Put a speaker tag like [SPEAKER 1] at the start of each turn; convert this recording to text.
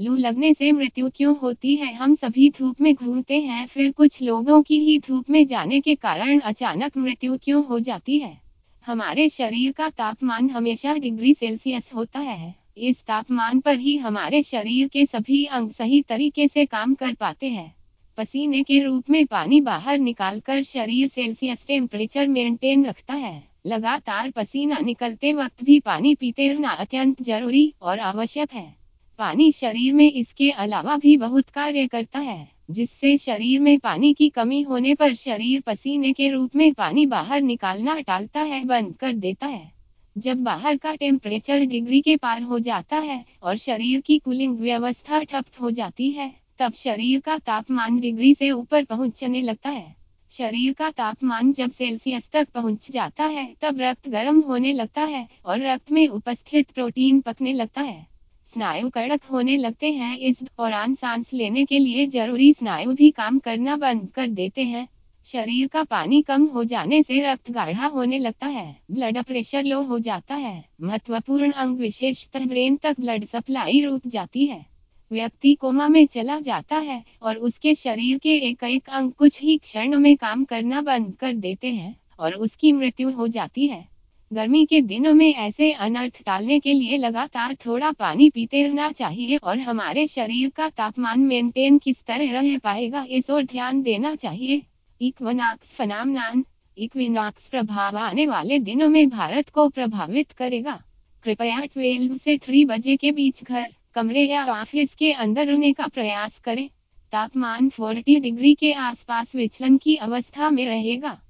[SPEAKER 1] लू लगने से मृत्यु क्यों होती है? हम सभी धूप में घूमते हैं, फिर कुछ लोगों की ही धूप में जाने के कारण अचानक मृत्यु क्यों हो जाती है? हमारे शरीर का तापमान हमेशा डिग्री सेल्सियस होता है। इस तापमान पर ही हमारे शरीर के सभी अंग सही तरीके से काम कर पाते हैं। पसीने के रूप में पानी बाहर निकालकर शरीर सेल्सियस टेम्परेचर मेंटेन रखता है। लगातार पसीना निकलते वक्त भी पानी पीते रहना अत्यंत ज़रूरी और आवश्यक है। पानी शरीर में इसके अलावा भी बहुत कार्य करता है, जिससे शरीर में पानी की कमी होने पर शरीर पसीने के रूप में पानी बाहर निकालना टालता है, बंद कर देता है। जब बाहर का टेम्परेचर डिग्री के पार हो जाता है और शरीर की कूलिंग व्यवस्था ठप हो जाती है, तब शरीर का तापमान डिग्री से ऊपर पहुँचने लगता है। शरीर का तापमान जब सेल्सियस तक पहुँच जाता है, तब रक्त गर्म होने लगता है और रक्त में उपस्थित प्रोटीन पकने लगता है। स्नायु कड़क होने लगते हैं। इस दौरान सांस लेने के लिए ज़रूरी स्नायु भी काम करना बंद कर देते हैं। शरीर का पानी कम हो जाने से रक्त गाढ़ा होने लगता है। ब्लड प्रेशर लो हो जाता है। महत्वपूर्ण अंग, विशेषतः ब्रेन तक ब्लड सप्लाई रुक जाती है। व्यक्ति कोमा में चला जाता है और उसके शरीर के एक एक अंग कुछ ही क्षण में काम करना बंद कर देते हैं और उसकी मृत्यु हो जाती है। गर्मी के दिनों में ऐसे अनर्थ टालने के लिए लगातार थोड़ा पानी पीते रहना चाहिए और हमारे शरीर का तापमान मेंटेन किस तरह रह पाएगा, इस ओर ध्यान देना चाहिए। इक्वनाक्स फनामनान इक्विनॉक्स प्रभाव आने वाले दिनों में भारत को प्रभावित करेगा। कृपया 12 से थ्री बजे के बीच घर, कमरे या ऑफ़िस के अंदर रहने का प्रयास करें। तापमान 40 डिग्री के आसपास विचलन की अवस्था में रहेगा।